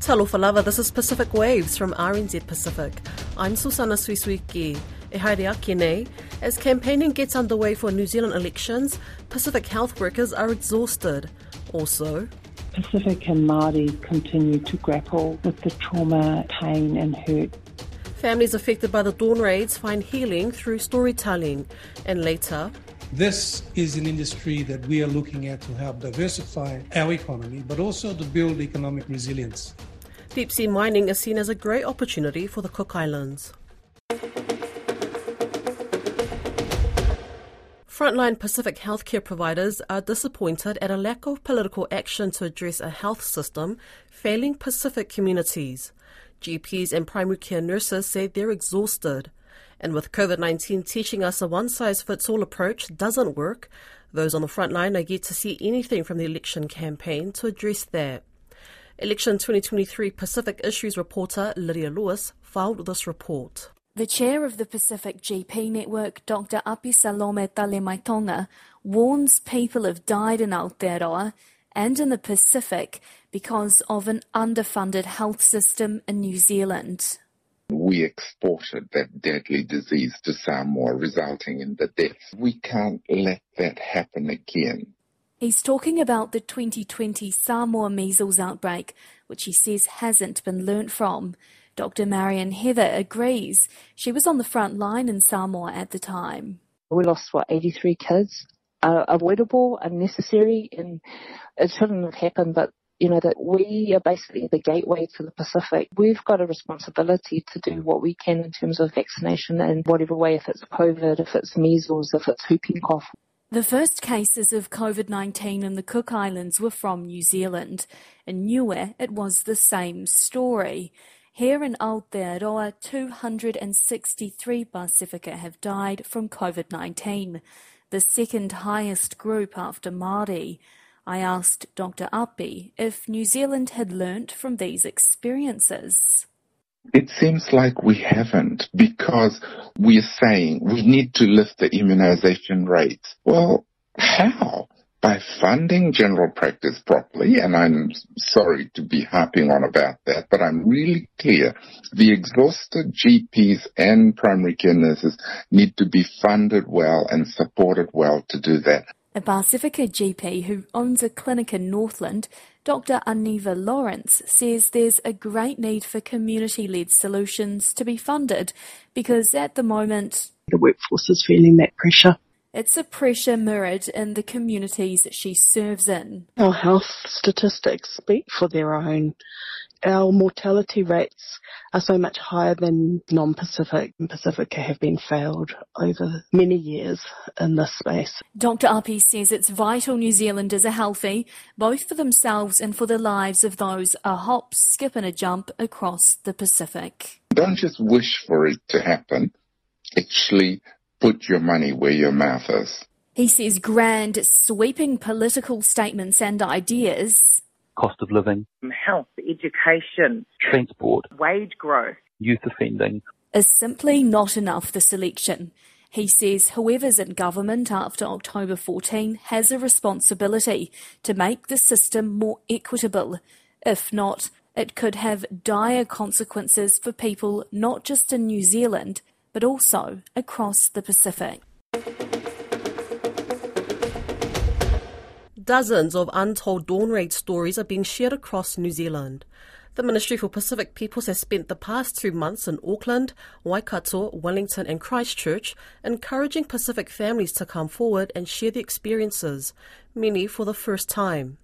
Talofa lava, this is Pacific Waves from RNZ Pacific. I'm Susana Suisuiki. E haere ake nei. As campaigning gets underway for New Zealand elections, Pacific health workers are exhausted. Also, Pacific and Māori continue to grapple with the trauma, pain and hurt families affected by the dawn raids find healing through storytelling. And later, this is an industry that we are looking at to help diversify our economy, but also to build economic resilience. Deep sea mining is seen as a great opportunity for the Cook Islands. Frontline Pacific healthcare providers are disappointed at a lack of political action to address a health system failing Pacific communities. GPs and primary care nurses say they're exhausted. And with COVID 19 teaching us a one size fits all approach doesn't work, those on the front line are yet to see anything from the election campaign to address that. Election 2023 Pacific Issues reporter Lydia Lewis filed this report. The chair of the Pacific GP Network, Dr. Api Salome Talemaitonga, warns people have died in Aotearoa and in the Pacific because of an underfunded health system in New Zealand we exported that deadly disease to Samoa, resulting in the deaths. We can't let that happen again. He's talking about the 2020 Samoa measles outbreak, which he says hasn't been learnt from. Dr. Marion Heather agrees. She was on the front line in Samoa at the time. We lost, what, 83 kids? Uh, avoidable, unnecessary, and it shouldn't have happened, but you know, that we are basically the gateway to the Pacific. We've got a responsibility to do what we can in terms of vaccination in whatever way, if it's COVID, if it's measles, if it's whooping cough. The first cases of COVID 19 in the Cook Islands were from New Zealand. In Niue, it was the same story. Here in Aotearoa, 263 Pacifica have died from COVID 19, the second highest group after Māori. I asked Dr. Api if New Zealand had learnt from these experiences. It seems like we haven't because we're saying we need to lift the immunization rates. Well, how? By funding general practice properly, and I'm sorry to be harping on about that, but I'm really clear. The exhausted GPs and primary care nurses need to be funded well and supported well to do that. A Pacifica GP who owns a clinic in Northland, Dr. Aniva Lawrence, says there's a great need for community led solutions to be funded because at the moment the workforce is feeling that pressure. It's a pressure mirrored in the communities she serves in. Our health statistics speak for their own our mortality rates are so much higher than non-Pacific and Pacifica have been failed over many years in this space. Dr. Api says it's vital New Zealanders are healthy, both for themselves and for the lives of those a hop, skip and a jump across the Pacific. Don't just wish for it to happen. Actually put your money where your mouth is. He says grand, sweeping political statements and ideas cost of living, um, health, education, transport, wage growth, youth offending, is simply not enough this election. He says whoever's in government after October 14 has a responsibility to make the system more equitable. If not, it could have dire consequences for people not just in New Zealand, but also across the Pacific. Dozens of untold dawn raid stories are being shared across New Zealand. The Ministry for Pacific Peoples has spent the past two months in Auckland, Waikato, Wellington, and Christchurch encouraging Pacific families to come forward and share their experiences, many for the first time.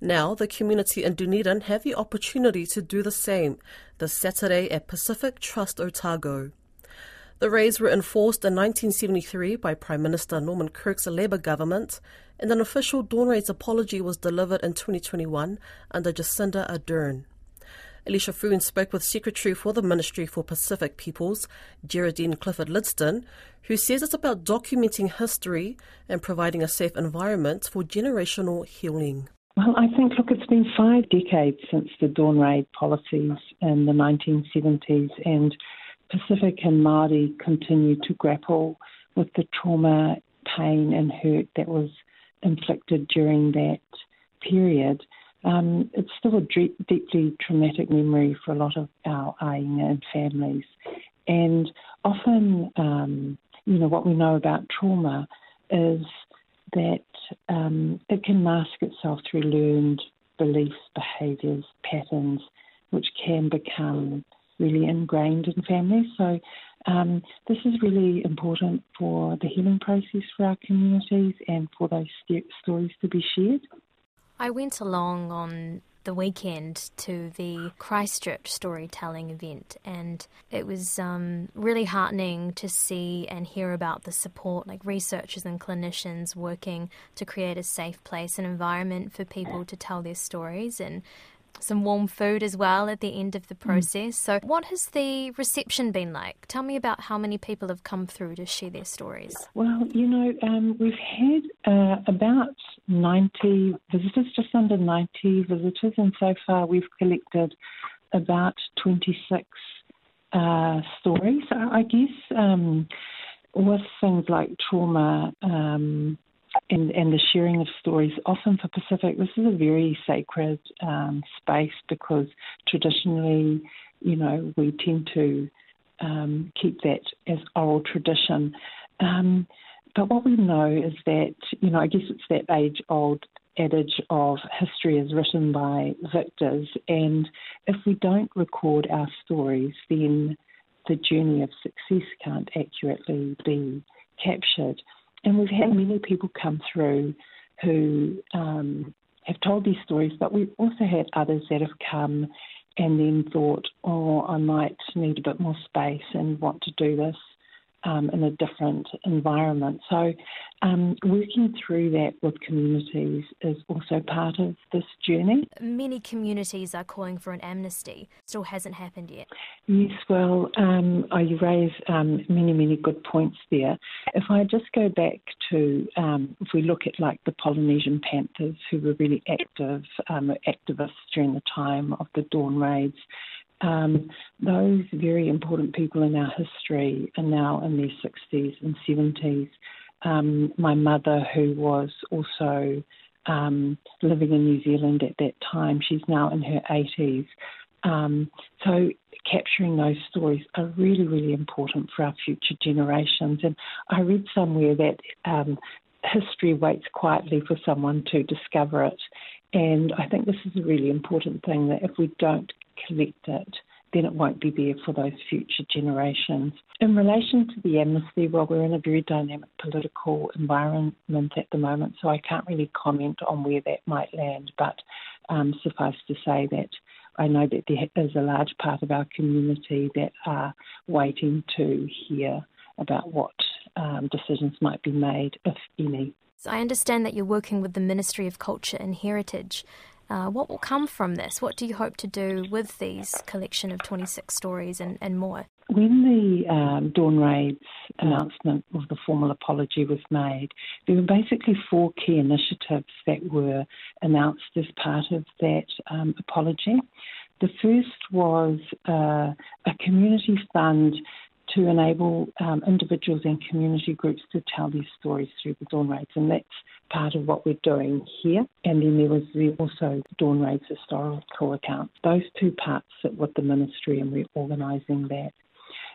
Now, the community in Dunedin have the opportunity to do the same this Saturday at Pacific Trust Otago. The raids were enforced in 1973 by Prime Minister Norman Kirk's Labour government, and an official dawn raids apology was delivered in 2021 under Jacinda Ardern. Alicia Foon spoke with Secretary for the Ministry for Pacific Peoples, Gerardine Clifford Lidstone, who says it's about documenting history and providing a safe environment for generational healing. Well, I think, look, it's been five decades since the dawn raid policies in the 1970s, and Pacific and Māori continue to grapple with the trauma, pain, and hurt that was inflicted during that period. um, it's still a d- deeply traumatic memory for a lot of our aiga and families. And often, um, you know, what we know about trauma is that um, it can mask itself through learned beliefs, behaviours, patterns, which can become really ingrained in families. So um, this is really important for the healing process for our communities and for those st- stories to be shared. I went along on the weekend to the Christchurch storytelling event, and it was um, really heartening to see and hear about the support, like researchers and clinicians working to create a safe place and environment for people to tell their stories and some warm food as well at the end of the mm. process. Mm. So, what has the reception been like? Tell me about how many people have come through to share their stories. Well, you know, um, we've had uh, about 90 visitors, just under 90 visitors, and so far we've collected about 26 uh, stories. I guess um, with things like trauma, um, and, and the sharing of stories. Often for Pacific, this is a very sacred um, space because traditionally, you know, we tend to um, keep that as oral tradition. Um, but what we know is that, you know, I guess it's that age old adage of history is written by victors, and if we don't record our stories, then the journey of success can't accurately be captured. And we've had many people come through who um, have told these stories, but we've also had others that have come and then thought, oh, I might need a bit more space and want to do this um, in a different environment. So, um, working through that with communities is also part of this journey. Many communities are calling for an amnesty. Still hasn't happened yet. Yes, well, um, oh, you raise um, many, many good points there. If I just go back to, um, if we look at like the Polynesian Panthers, who were really active um, activists during the time of the Dawn raids um, those very important people in our history are now in their 60s and 70s. Um, my mother, who was also um, living in New Zealand at that time, she's now in her 80s. Um, so capturing those stories are really, really important for our future generations. And I read somewhere that um, history waits quietly for someone to discover it. And I think this is a really important thing that if we don't collect it, then it won't be there for those future generations. In relation to the amnesty, well, we're in a very dynamic political environment at the moment, so I can't really comment on where that might land, but um, suffice to say that I know that there is a large part of our community that are waiting to hear about what um, decisions might be made, if any. So I understand that you're working with the Ministry of Culture and Heritage. Uh, what will come from this? What do you hope to do with these collection of 26 stories and, and more? When the um, Dawn Raids announcement of the formal apology was made, there were basically four key initiatives that were announced as part of that um, apology. The first was uh, a community fund to enable um, individuals and community groups to tell their stories through the Dawn Raids, and that's part of what we're doing here. And then there was the, also Dawn Raids historical account. Those two parts sit with the ministry, and we're organising that.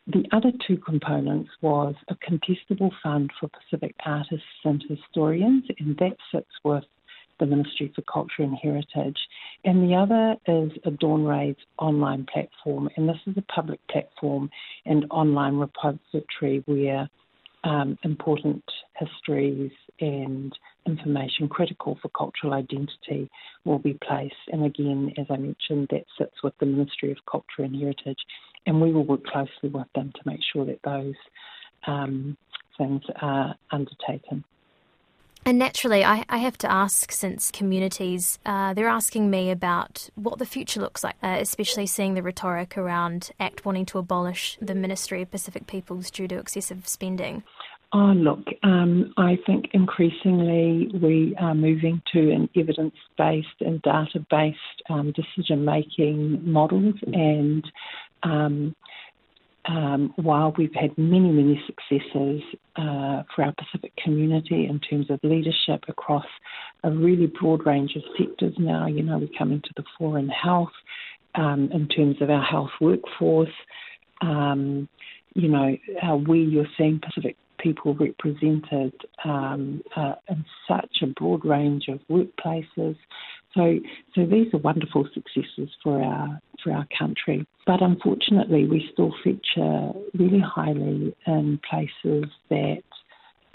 The other two components was a contestable fund for Pacific artists and historians, and that sits with the Ministry for Culture and Heritage. And the other is a Dawn Raids online platform, and this is a public platform and online repository where um, important histories and information critical for cultural identity will be placed. And again, as I mentioned, that sits with the Ministry of Culture and Heritage, and we will work closely with them to make sure that those um, things are undertaken. And naturally, I, I, have to ask since communities, uh, they're asking me about what the future looks like, uh, especially seeing the rhetoric around ACT wanting to abolish the Ministry of Pacific Peoples due to excessive spending. Oh, look, um, I think increasingly we are moving to an evidence based and data based um, decision making models, and um, um, while we've had many, many successes uh, for our Pacific community in terms of leadership across a really broad range of sectors now, you know, we're coming to the fore in health, um, in terms of our health workforce. Um, you know, uh, we, you're seeing Pacific people represented um, uh, in such a broad range of workplaces. So, so these are wonderful successes for our for our country. But unfortunately, we still feature really highly in places that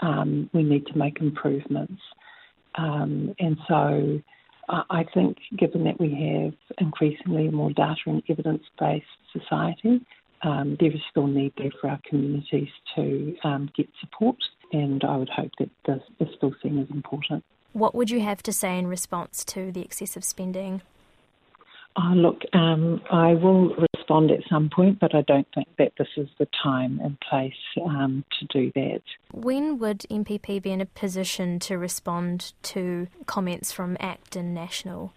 um, we need to make improvements. Um, and so, I think, given that we have increasingly more data and evidence based society, um, there is still need there for our communities to um, get support, and I would hope that this is still seen as important. What would you have to say in response to the excessive spending? Oh, look, um, I will respond at some point, but I don't think that this is the time and place um, to do that. When would MPP be in a position to respond to comments from ACT and National?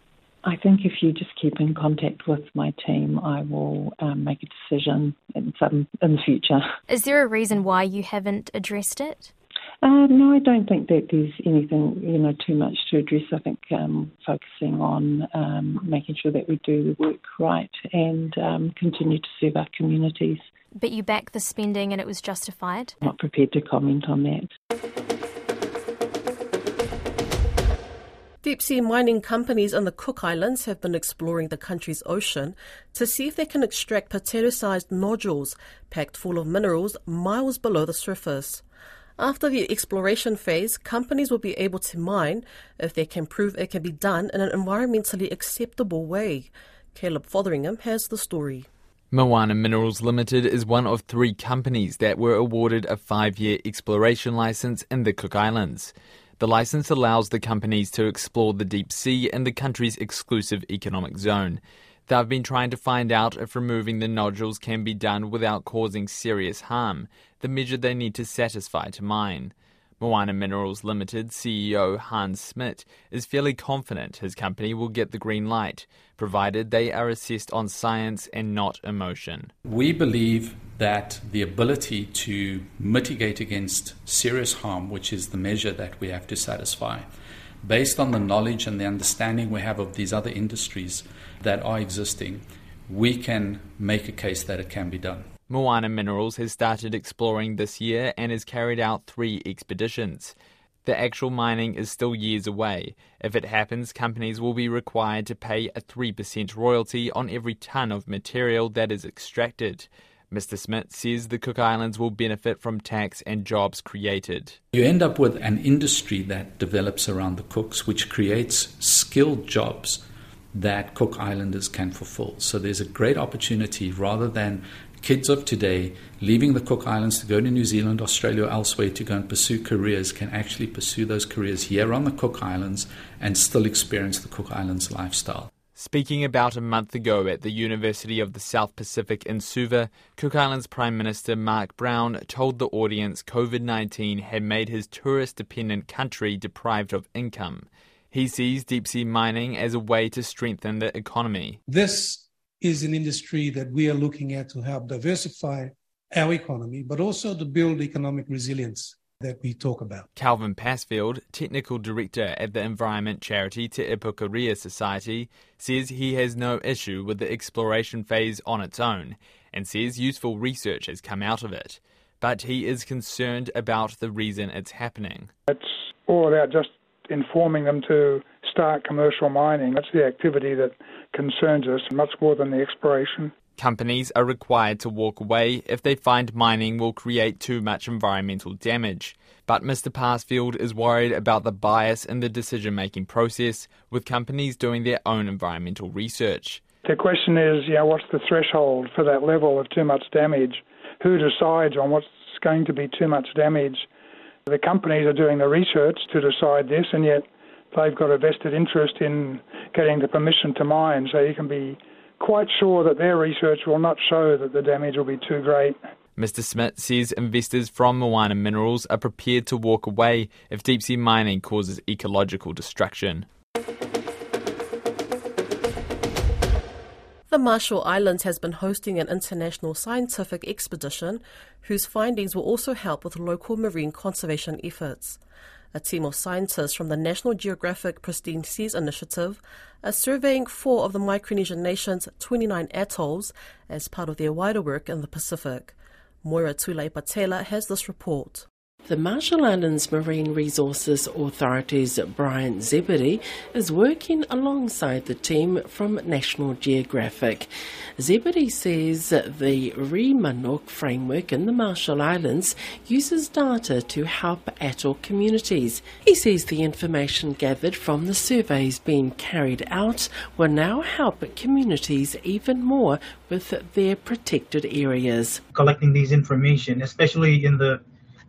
I think if you just keep in contact with my team, I will um, make a decision in some in the future. Is there a reason why you haven't addressed it? Uh, no, I don't think that there's anything you know too much to address. I think um, focusing on um, making sure that we do the work right and um, continue to serve our communities. But you back the spending and it was justified. I'm not prepared to comment on that. Deep sea mining companies in the Cook Islands have been exploring the country's ocean to see if they can extract potato sized nodules packed full of minerals miles below the surface. After the exploration phase, companies will be able to mine if they can prove it can be done in an environmentally acceptable way. Caleb Fotheringham has the story. Moana Minerals Limited is one of three companies that were awarded a five year exploration license in the Cook Islands. The license allows the companies to explore the deep sea in the country's exclusive economic zone. They've been trying to find out if removing the nodules can be done without causing serious harm, the measure they need to satisfy to mine. Moana Minerals Limited CEO Hans Smit is fairly confident his company will get the green light, provided they are assessed on science and not emotion. We believe that the ability to mitigate against serious harm, which is the measure that we have to satisfy, based on the knowledge and the understanding we have of these other industries that are existing, we can make a case that it can be done. Moana Minerals has started exploring this year and has carried out three expeditions. The actual mining is still years away. If it happens, companies will be required to pay a 3% royalty on every tonne of material that is extracted. Mr. Smit says the Cook Islands will benefit from tax and jobs created. You end up with an industry that develops around the Cooks, which creates skilled jobs that Cook Islanders can fulfill. So there's a great opportunity rather than kids of today leaving the Cook Islands to go to New Zealand, Australia, or elsewhere to go and pursue careers can actually pursue those careers here on the Cook Islands and still experience the Cook Islands lifestyle. Speaking about a month ago at the University of the South Pacific in Suva, Cook Islands Prime Minister Mark Brown told the audience COVID 19 had made his tourist dependent country deprived of income. He sees deep sea mining as a way to strengthen the economy. This is an industry that we are looking at to help diversify our economy, but also to build economic resilience that we talk about. Kelvin Passfield, Technical Director at the environment charity Te Ipukarea Society, says he has no issue with the exploration phase on its own and says useful research has come out of it. But he is concerned about the reason it's happening. It's all about just informing them to start commercial mining. That's the activity that concerns us much more than the exploration. Companies are required to walk away if they find mining will create too much environmental damage. But Mr. Passfield is worried about the bias in the decision making process, with companies doing their own environmental research. The question is, you know, what's the threshold for that level of too much damage? Who decides on what's going to be too much damage? The companies are doing the research to decide this, and yet they've got a vested interest in getting the permission to mine, so you can be quite sure that their research will not show that the damage will be too great. Mr. Smit says investors from Moana Minerals are prepared to walk away if deep sea mining causes ecological destruction. The Marshall Islands has been hosting an international scientific expedition whose findings will also help with local marine conservation efforts. A team of scientists from the National Geographic Pristine Seas Initiative are surveying four of the Micronesian nation's 29 atolls as part of their wider work in the Pacific. Moira Tulei has this report. The Marshall Islands Marine Resources Authority's Brian Zebedee is working alongside the team from National Geographic. Zebedee says the Reimaanlok framework in the Marshall Islands uses data to help atoll communities. He says the information gathered from the surveys being carried out will now help communities even more with their protected areas. Collecting these information, especially in the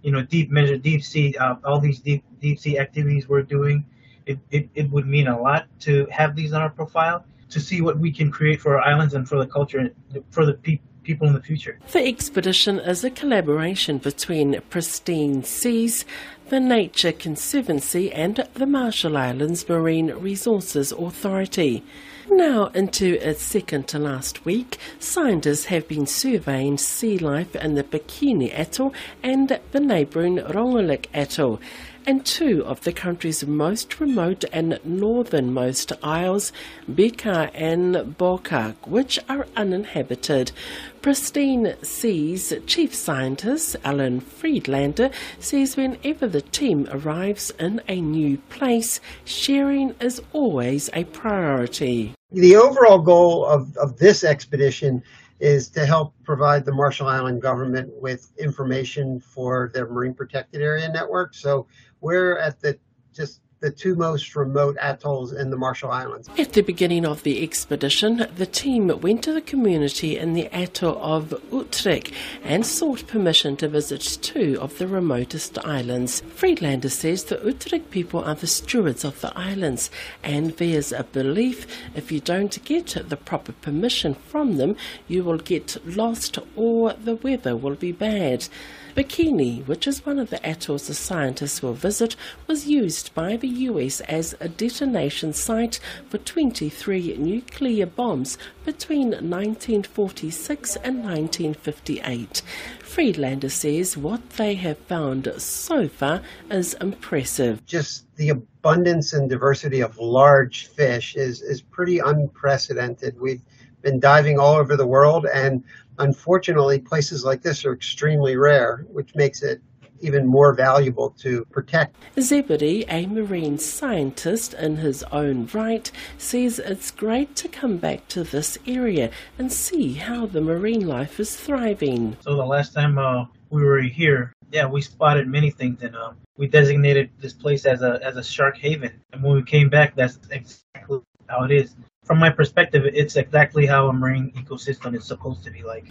you know, deep measure, deep sea, uh, all these deep deep sea activities we're doing, it, it, it would mean a lot to have these on our profile to see what we can create for our islands and for the culture, for the people people in the future. The expedition is a collaboration between Pristine Seas, the Nature Conservancy, and the Marshall Islands Marine Resources Authority. Now, into its second to last week, scientists have been surveying sea life in the Bikini Atoll and the neighbouring Rongerik Atoll and two of the country's most remote and northernmost isles, Bikar and Bokak, which are uninhabited. Pristine Seas chief scientist Alan Friedlander says whenever the team arrives in a new place, sharing is always a priority. The overall goal of, of this expedition is to help provide the Marshall Island government with information for their marine protected area network. So we're at the just the two most remote atolls in the Marshall Islands. At the beginning of the expedition, the team went to the community in the atoll of Utrik and sought permission to visit two of the remotest islands. Friedlander says the Utrik people are the stewards of the islands, and there's a belief if you don't get the proper permission from them, you will get lost or the weather will be bad. Bikini, which is one of the atolls the scientists will visit, was used by the US as a detonation site for 23 nuclear bombs between 1946 and 1958. Friedlander says what they have found so far is impressive. Just the abundance and diversity of large fish is, is pretty unprecedented. We've been diving all over the world, and unfortunately, places like this are extremely rare, which makes it even more valuable to protect. Zebedee, a marine scientist in his own right, says it's great to come back to this area and see how the marine life is thriving. So the last time uh, we were here, yeah, we spotted many things and uh, we designated this place as a as a shark haven. And when we came back, that's exactly how it is from my perspective, it's exactly how a marine ecosystem is supposed to be like.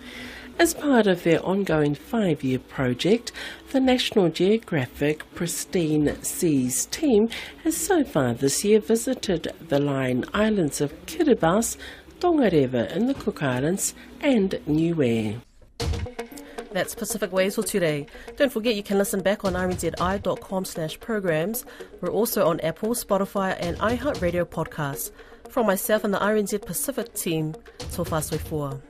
As part of their ongoing five year project, the National Geographic Pristine Seas team has so far this year visited the Line Islands of Kiribati, Tongareva in the Cook Islands, and Niue. That's Pacific Waves for today. Don't forget you can listen back on rnzi.com slash programs. We're also on Apple, Spotify and iHeartRadio podcasts. From myself and the RNZ Pacific team, so fast way forward.